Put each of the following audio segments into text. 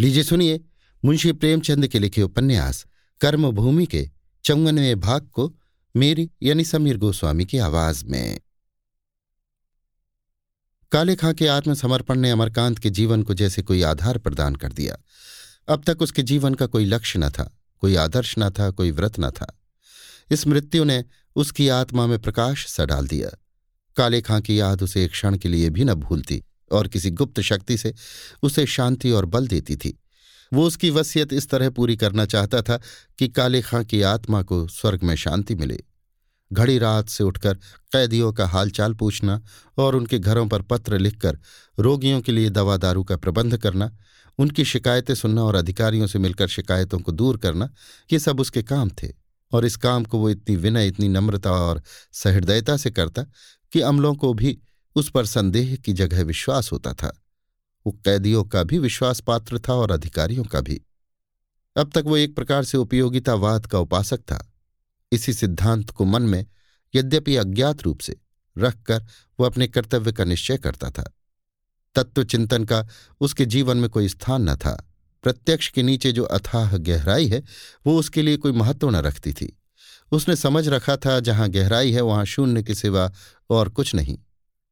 लीजिए सुनिए मुंशी प्रेमचंद के लिखे उपन्यास, कर्मभूमि के चौवनवें भाग को मेरी यानी समीर गोस्वामी की आवाज़ में। काले खां के आत्मसमर्पण ने अमरकांत के जीवन को जैसे कोई आधार प्रदान कर दिया। अब तक उसके जीवन का कोई लक्ष्य न था, कोई आदर्श न था, कोई व्रत न था। इस मृत्यु ने उसकी आत्मा में प्रकाश सा डाल दिया। काले खां की याद उसे एक क्षण के लिए भी न भूलती। और किसी गुप्त शक्ति से उसे शांति और बल देती थी। वो उसकी वसीयत इस तरह पूरी करना चाहता था कि काले खां की आत्मा को स्वर्ग में शांति मिले। घड़ी रात से उठकर कैदियों का हालचाल पूछना और उनके घरों पर पत्र लिखकर रोगियों के लिए दवा दारू का प्रबंध करना, उनकी शिकायतें सुनना और अधिकारियों से मिलकर शिकायतों को दूर करना, ये सब उसके काम थे। और इस काम को वो इतनी विनय, इतनी नम्रता और सहृदयता से करता कि अमलों को भी उस पर संदेह की जगह विश्वास होता था। वो कैदियों का भी विश्वास पात्र था और अधिकारियों का भी। अब तक वो एक प्रकार से उपयोगितावाद का उपासक था। इसी सिद्धांत को मन में यद्यपि अज्ञात रूप से रखकर वो अपने कर्तव्य का निश्चय करता था। तत्वचिंतन का उसके जीवन में कोई स्थान न था। प्रत्यक्ष के नीचे जो अथाह गहराई है, वो उसके लिए कोई महत्व न रखती थी। उसने समझ रखा था, जहाँ गहराई है, वहाँ शून्य के सिवा और कुछ नहीं।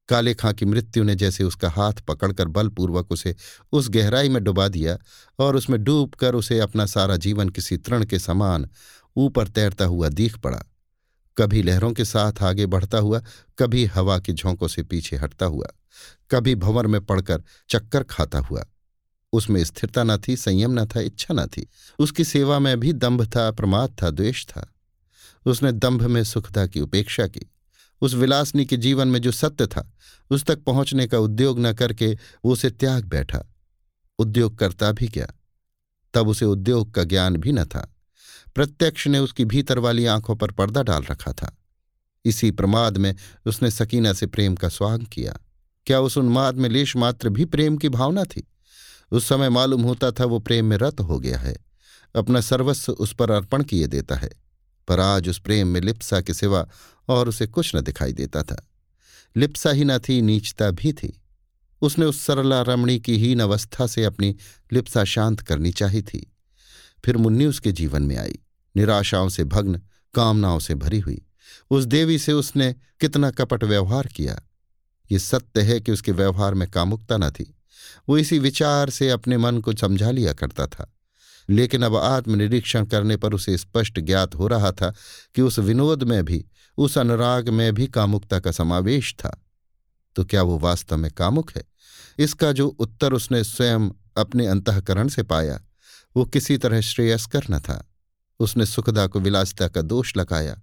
काले खां की मृत्यु ने जैसे उसका हाथ पकड़कर बलपूर्वक उसे उस गहराई में डुबा दिया और उसमें डूब कर उसे अपना सारा जीवन किसी तृण के समान ऊपर तैरता हुआ दीख पड़ा। कभी लहरों के साथ आगे बढ़ता हुआ, कभी हवा के झोंकों से पीछे हटता हुआ, कभी भंवर में पड़कर चक्कर खाता हुआ। उसमें स्थिरता न थी, संयम न था, इच्छा न थी। उसकी सेवा में भी दंभ था, प्रमाद था, द्वेष था। उसने दंभ में सुखदा की उपेक्षा की। उस विलासनी के जीवन में जो सत्य था, उस तक पहुँचने का उद्योग न करके वो उसे त्याग बैठा। उद्योग करता भी क्या? तब उसे उद्योग का ज्ञान भी न था। प्रत्यक्ष ने उसकी भीतर वाली आँखों पर पर्दा डाल रखा था। इसी प्रमाद में उसने सकीना से प्रेम का स्वांग किया। क्या उस उन्माद में लेश मात्र भी प्रेम की भावना थी? उस समय मालूम होता था वो प्रेम में रत हो गया है। अपना सर्वस्व उस पर अर्पण किए देता है। पर आज उस प्रेम में लिप्सा के सिवा और उसे कुछ न दिखाई देता था। लिप्सा ही न थी, नीचता भी थी। उसने उस सरला रमणी की हीन अवस्था से अपनी लिप्सा शांत करनी चाही थी। फिर मुन्नी उसके जीवन में आई। निराशाओं से भग्न, कामनाओं से भरी हुई। उस देवी से उसने कितना कपट व्यवहार किया। ये सत्य है कि उसके व्यवहार में कामुकता न थी। वो इसी विचार से अपने मन को समझा लिया करता था। लेकिन अब आत्मनिरीक्षण करने पर उसे स्पष्ट ज्ञात हो रहा था कि उस विनोद में भी, उस अनुराग में भी कामुकता का समावेश था। तो क्या वो वास्तव में कामुक है? इसका जो उत्तर उसने स्वयं अपने अंतकरण से पाया, वो किसी तरह श्रेयस्कर न था। उसने सुखदा को विलासिता का दोष लगाया,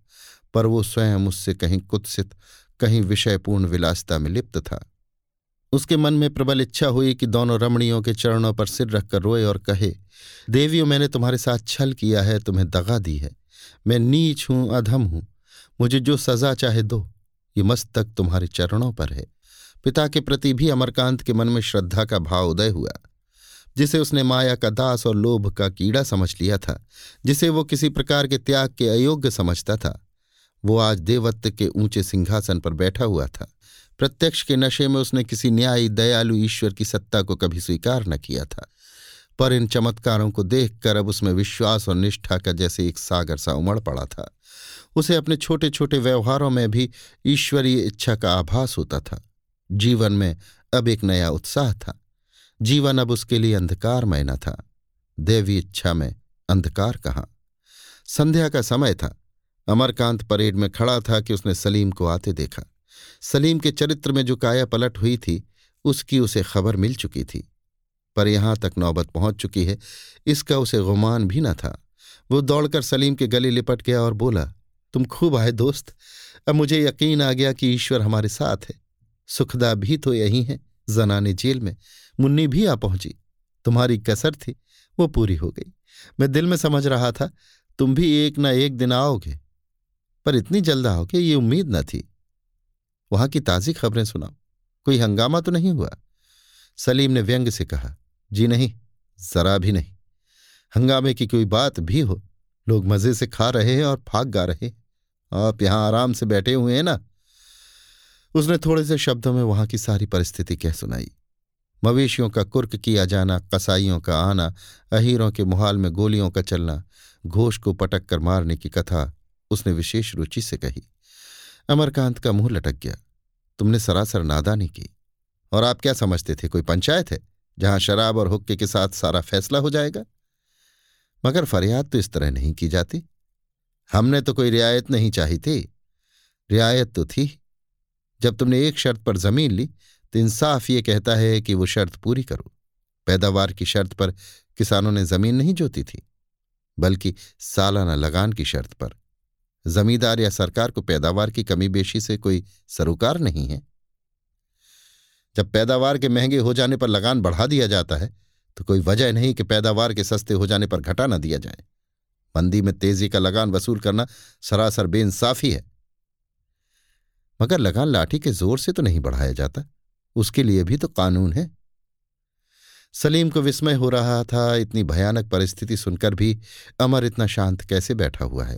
पर वो स्वयं उससे कहीं कुत्सित, कहीं विषयपूर्ण विलासिता में लिप्त था। उसके मन में प्रबल इच्छा हुई कि दोनों रमणियों के चरणों पर सिर रखकर रोए और कहे, देवियों, मैंने तुम्हारे साथ छल किया है, तुम्हें दगा दी है। मैं नीच हूँ, अधम हूँ। मुझे जो सजा चाहे दो। ये मस्तक तुम्हारे चरणों पर है। पिता के प्रति भी अमरकांत के मन में श्रद्धा का भाव उदय हुआ। जिसे उसने माया का दास और लोभ का कीड़ा समझ लिया था, जिसे वो किसी प्रकार के त्याग के अयोग्य समझता था, वो आज देवत्व के ऊँचे सिंहासन पर बैठा हुआ था। प्रत्यक्ष के नशे में उसने किसी न्यायी दयालु ईश्वर की सत्ता को कभी स्वीकार न किया था। पर इन चमत्कारों को देखकर अब उसमें विश्वास और निष्ठा का जैसे एक सागर सा उमड़ पड़ा था। उसे अपने छोटे छोटे व्यवहारों में भी ईश्वरीय इच्छा का आभास होता था। जीवन में अब एक नया उत्साह था। जीवन अब उसके लिए अंधकारमय न था। देवी इच्छा में अंधकार कहाँ? संध्या का समय था। अमरकांत परेड में खड़ा था कि उसने सलीम को आते देखा। सलीम के चरित्र में जो काया पलट हुई थी, उसकी उसे खबर मिल चुकी थी। पर यहाँ तक नौबत पहुँच चुकी है, इसका उसे गुमान भी न था। वो दौड़कर सलीम के गले लिपट गया और बोला, तुम खूब आए दोस्त। अब मुझे यकीन आ गया कि ईश्वर हमारे साथ है। सुखदा भी तो यही है, जनाने जेल में, मुन्नी भी आ पहुँची। तुम्हारी कसर थी, वो पूरी हो गई। मैं दिल में समझ रहा था, तुम भी एक ना एक दिन आओगे। पर इतनी जल्द आओगे, ये उम्मीद न थी। वहाँ की ताज़ी खबरें सुनाओ। कोई हंगामा तो नहीं हुआ? सलीम ने व्यंग से कहा, जी नहीं, जरा भी नहीं। हंगामे की कोई बात भी हो, लोग मज़े से खा रहे हैं और फाग गा रहे हैं। आप यहाँ आराम से बैठे हुए हैं ना? उसने थोड़े से शब्दों में वहाँ की सारी परिस्थिति कह सुनाई। मवेशियों का कुर्क किया जाना कसाईयों का आना, अहीरों के मुहाल में गोलियों का चलना, घोष को पटक कर मारने की कथा, उसने विशेष रुचि से कही। अमरकांत का मुँह लटक गया। तुमने सरासर नादानी की। और आप क्या समझते थे, कोई पंचायत है, जहाँ शराब और हुक्के के साथ सारा फैसला हो जाएगा? मगर फरियाद तो इस तरह नहीं की जाती। हमने तो कोई रियायत नहीं चाही थी। रियायत तो थी। जब तुमने एक शर्त पर ज़मीन ली तो इंसाफ ये कहता है कि वो शर्त पूरी करो। पैदावार की शर्त पर किसानों ने ज़मीन नहीं जोती थी, बल्कि सालाना लगान की शर्त पर। जमींदार या सरकार को पैदावार की कमी बेशी से कोई सरोकार नहीं है। जब पैदावार के महँगे हो जाने पर लगान बढ़ा दिया जाता है तो कोई वजह नहीं कि पैदावार के सस्ते हो जाने पर घटा न दिया जाए। मंदी में तेज़ी का लगान वसूल करना सरासर बेइंसाफी है। मगर लगान लाठी के ज़ोर से तो नहीं बढ़ाया जाता। उसके लिए भी तो कानून है। सलीम को विस्मय हो रहा था, इतनी भयानक परिस्थिति सुनकर भी अमर इतना शांत कैसे बैठा हुआ है?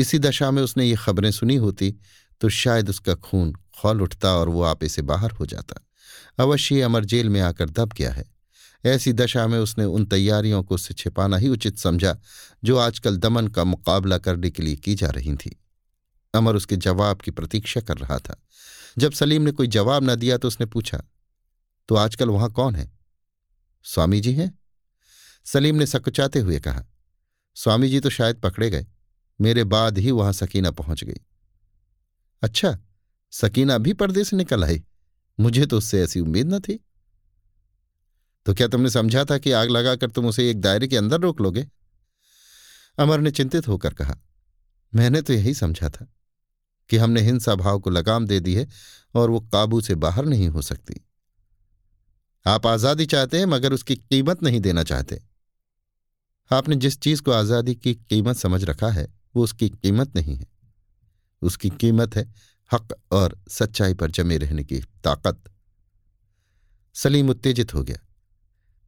इसी दशा में उसने ये खबरें सुनी होती तो शायद उसका खून खौल उठता और वो आपे से बाहर हो जाता। अवश्य अमर जेल में आकर दब गया है। ऐसी दशा में उसने उन तैयारियों को उससे छिपाना ही उचित समझा, जो आजकल दमन का मुकाबला करने के लिए की जा रही थी। अमर उसके जवाब की प्रतीक्षा कर रहा था। जब सलीम ने कोई जवाब न दिया तो उसने पूछा तो आजकल वहाँ कौन है? स्वामी जी हैं। सलीम ने सकुचाते हुए कहा, स्वामी जी तो शायद पकड़े गए। मेरे बाद ही वहाँ सकीना पहुँच गई। अच्छा सकीना भी पर्दे से निकल आई। मुझे तो उससे ऐसी उम्मीद न थी। तो क्या तुमने समझा था कि आग लगाकर तुम उसे एक दायरे के अंदर रोक लोगे? अमर ने चिंतित होकर कहा, मैंने तो यही समझा था कि हमने हिंसा भाव को लगाम दे दी है और वो काबू से बाहर नहीं हो सकती। आप आज़ादी चाहते हैं, मगर उसकी कीमत नहीं देना चाहते। आपने जिस चीज़ को आज़ादी की कीमत समझ रखा है वो उसकी कीमत नहीं है। उसकी कीमत है हक और सच्चाई पर जमे रहने की ताकत। सलीम उत्तेजित हो गया।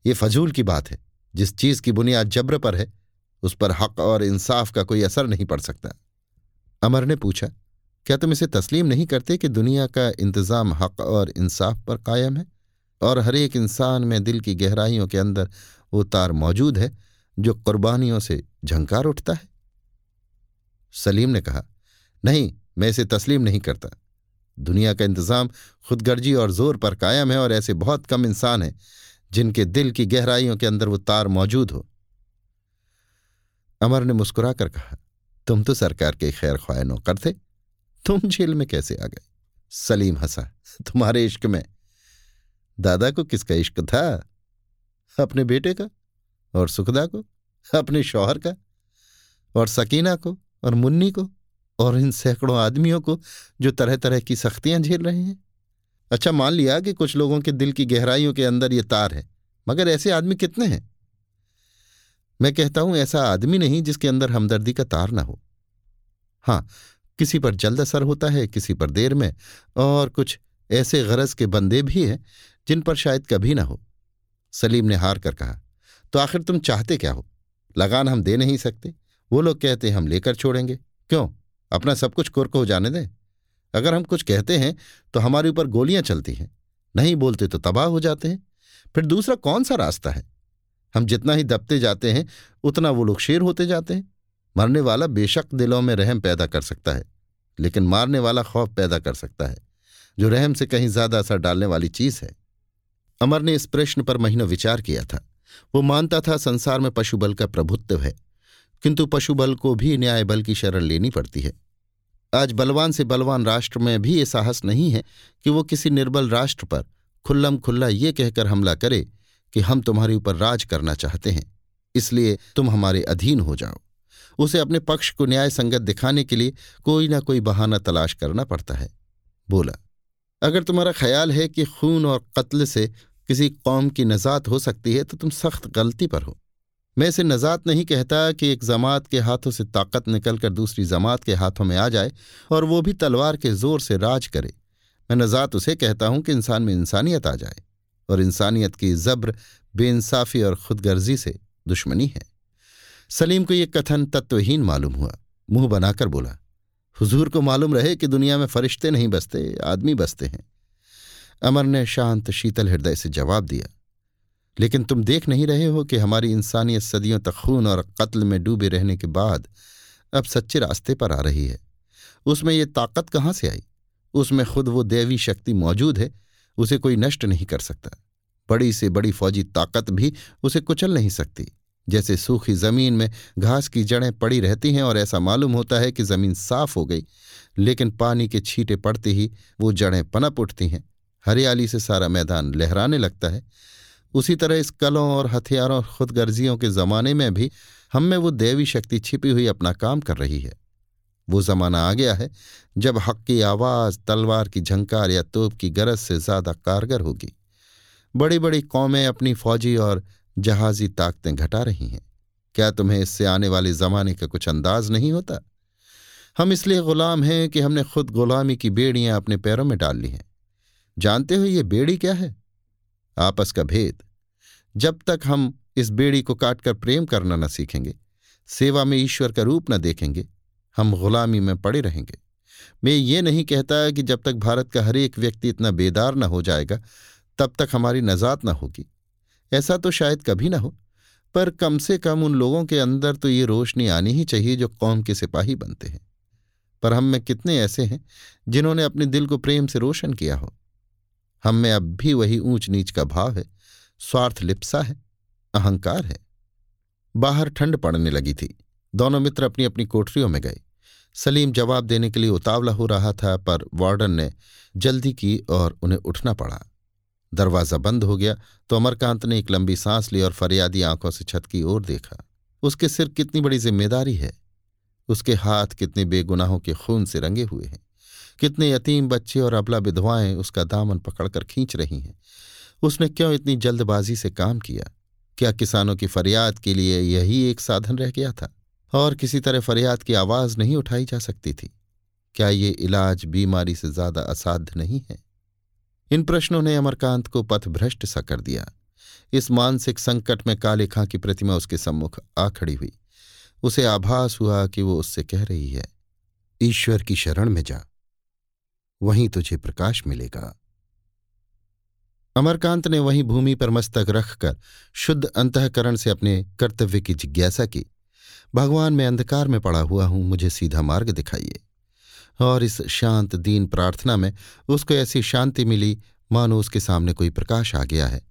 ये फजूल की बात है। जिस चीज़ की बुनियाद जब्र पर है, उस पर हक और इंसाफ का कोई असर नहीं पड़ सकता। अमर ने पूछा, क्या तुम इसे तस्लीम नहीं करते कि दुनिया का इंतज़ाम हक और इंसाफ पर कायम है? और हर एक इंसान में दिल की गहराइयों के अंदर वो तार मौजूद है जो कुर्बानियों से झंकार उठता है? सलीम ने कहा, नहीं, मैं इसे तस्लीम नहीं करता। दुनिया का इंतज़ाम खुदगर्जी और ज़ोर पर कायम है और ऐसे बहुत कम इंसान हैं जिनके दिल की गहराइयों के अंदर वो तार मौजूद हो। अमर ने मुस्कुराकर कहा, तुम तो सरकार के खैर ख्वाह नौकर थे। तुम जेल में कैसे आ गए? सलीम हंसा, तुम्हारे इश्क में। दादा को किसका इश्क था? अपने बेटे का? और सुखदा को? अपने शौहर का? और सकीना को? और मुन्नी को और इन सैकड़ों आदमियों को जो तरह तरह की सख्तियाँ झेल रहे हैं। अच्छा मान लिया कि कुछ लोगों के दिल की गहराइयों के अंदर ये तार है, मगर ऐसे आदमी कितने हैं? मैं कहता हूँ, ऐसा आदमी नहीं जिसके अंदर हमदर्दी का तार ना हो। हाँ, किसी पर जल्द असर होता है, किसी पर देर में, और कुछ ऐसे गरज के बंदे भी हैं जिन पर शायद कभी ना हो। सलीम ने हार कर कहा तो आखिर तुम चाहते क्या हो? लगान हम दे नहीं सकते। वो लोग कहते हम लेकर छोड़ेंगे। क्यों? अपना सब कुछ कुर्क हो जाने दें। अगर हम कुछ कहते हैं तो हमारे ऊपर गोलियाँ चलती हैं। नहीं बोलते तो तबाह हो जाते हैं। फिर दूसरा कौन सा रास्ता है? हम जितना ही दबते जाते हैं, उतना वो लोग शेर होते जाते हैं। मरने वाला बेशक दिलों में रहम पैदा कर सकता है, लेकिन मारने वाला खौफ पैदा कर सकता है, जो रहम से कहीं ज़्यादा असर डालने वाली चीज़ है। अमर ने इस प्रश्न पर महीनों विचार किया था। वो मानता था संसार में पशुबल का प्रभुत्व है। किंतु पशुबल को भी न्याय बल की शरण लेनी पड़ती है। आज बलवान से बलवान राष्ट्र में भी ये साहस नहीं है कि वो किसी निर्बल राष्ट्र पर खुल्लम खुल्ला ये कहकर हमला करे कि हम तुम्हारे ऊपर राज करना चाहते हैं, इसलिए तुम हमारे अधीन हो जाओ। उसे अपने पक्ष को न्याय संगत दिखाने के लिए कोई ना कोई बहाना तलाश करना पड़ता है। बोला, अगर तुम्हारा ख्याल है कि खून और कत्ल से किसी कौम की नजात हो सकती है तो तुम सख्त गलती पर हो। मैं इसे नजात नहीं कहता कि एक जमात के हाथों से ताकत निकलकर दूसरी जमात के हाथों में आ जाए और वो भी तलवार के ज़ोर से राज करे। मैं नजात उसे कहता हूँ कि इंसान में इंसानियत आ जाए और इंसानियत की जब्र बेइंसाफी और खुदगर्जी से दुश्मनी है। सलीम को यह कथन तत्वहीन मालूम हुआ। मुँह बनाकर बोला, हुजूर को मालूम रहे कि दुनिया में फरिश्ते नहीं बसते, आदमी बसते हैं। अमर ने शांत, शीतल हृदय से जवाब दिया लेकिन तुम देख नहीं रहे हो कि हमारी इंसानियत सदियों तक खून और कत्ल में डूबे रहने के बाद अब सच्चे रास्ते पर आ रही है। उसमें ये ताकत कहाँ से आई? उसमें खुद वो देवी शक्ति मौजूद है, उसे कोई नष्ट नहीं कर सकता। बड़ी से बड़ी फौजी ताकत भी उसे कुचल नहीं सकती। जैसे सूखी ज़मीन में घास की जड़ें पड़ी रहती हैं और ऐसा मालूम होता है कि ज़मीन साफ़ हो गई, लेकिन पानी के छींटे पड़ते ही वो जड़ें पनप उठती हैं। हरियाली से सारा मैदान लहराने लगता है। उसी तरह इस कलों और हथियारों और खुदगर्जियों के जमाने में भी हम में वो देवी शक्ति छिपी हुई अपना काम कर रही है। वो जमाना आ गया है जब हक की आवाज़, तलवार की झंकार या तोप की गरज से ज़्यादा कारगर होगी। बड़ी बड़ी कौमें अपनी फौजी और जहाजी ताकतें घटा रही हैं। क्या तुम्हें इससे आने वाले जमाने का कुछ अंदाज नहीं होता? हम इसलिए गुलाम हैं कि हमने खुद गुलामी की बेड़ियाँ अपने पैरों में डाल ली हैं। जानते हो ये बेड़ी क्या है? आपस का भेद। जब तक हम इस बेड़ी को काटकर प्रेम करना न सीखेंगे, सेवा में ईश्वर का रूप न देखेंगे, हम गुलामी में पड़े रहेंगे। मैं ये नहीं कहता कि जब तक भारत का हर एक व्यक्ति इतना बेदार न हो जाएगा, तब तक हमारी नजात न होगी। ऐसा तो शायद कभी ना हो, पर कम से कम उन लोगों के अंदर तो ये रोशनी आनी ही चाहिए जो कौम के सिपाही बनते हैं। पर हम में कितने ऐसे हैं जिन्होंने अपने दिल को प्रेम से रोशन किया हो? हम में अब भी वही ऊंच नीच का भाव है। स्वार्थ लिप्सा है, अहंकार है। बाहर ठंड पड़ने लगी थी। दोनों मित्र अपनी अपनी कोठरियों में गए। सलीम जवाब देने के लिए उतावला हो रहा था, पर वार्डन ने जल्दी की और उन्हें उठना पड़ा। दरवाज़ा बंद हो गया तो अमरकांत ने एक लंबी सांस ली और फरियादी आँखों से छत की ओर देखा। उसके सिर कितनी बड़ी ज़िम्मेदारी है। उसके हाथ कितने बेगुनाहों के खून से रंगे हुए हैं। कितने यतीम बच्चे और अबला विधवाएँ उसका दामन पकड़कर खींच रही हैं। उसने क्यों इतनी जल्दबाजी से काम किया? क्या किसानों की फरियाद के लिए यही एक साधन रह गया था? और किसी तरह फरियाद की आवाज़ नहीं उठाई जा सकती थी। क्या ये इलाज बीमारी से ज़्यादा असाध्य नहीं है? इन प्रश्नों ने अमरकांत को पथभ्रष्ट सा कर दिया। इस मानसिक संकट में काले खां की प्रतिमा उसके सम्मुख आ खड़ी हुई। उसे आभास हुआ कि वो उससे कह रही है, ईश्वर की शरण में जा। वहीं तुझे प्रकाश मिलेगा। अमरकांत ने वहीं भूमि पर मस्तक रखकर शुद्ध अंतकरण से अपने कर्तव्य की जिज्ञासा की। भगवान, मैं अंधकार में पड़ा हुआ हूँ, मुझे सीधा मार्ग दिखाइए। और इस शांत, दीन प्रार्थना में उसको ऐसी शांति मिली, मानो उसके सामने कोई प्रकाश आ गया है।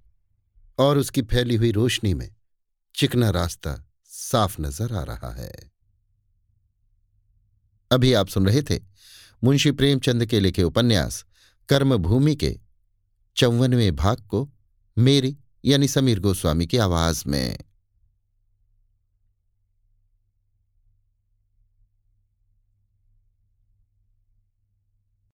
और उसकी फैली हुई रोशनी में चिकना रास्ता साफ़ नज़र आ रहा है। अभी आप सुन रहे थे मुंशी प्रेमचंद के लिखे उपन्यास, कर्मभूमि के चौवनवें भाग को मेरी यानी समीर गोस्वामी की आवाज़ में।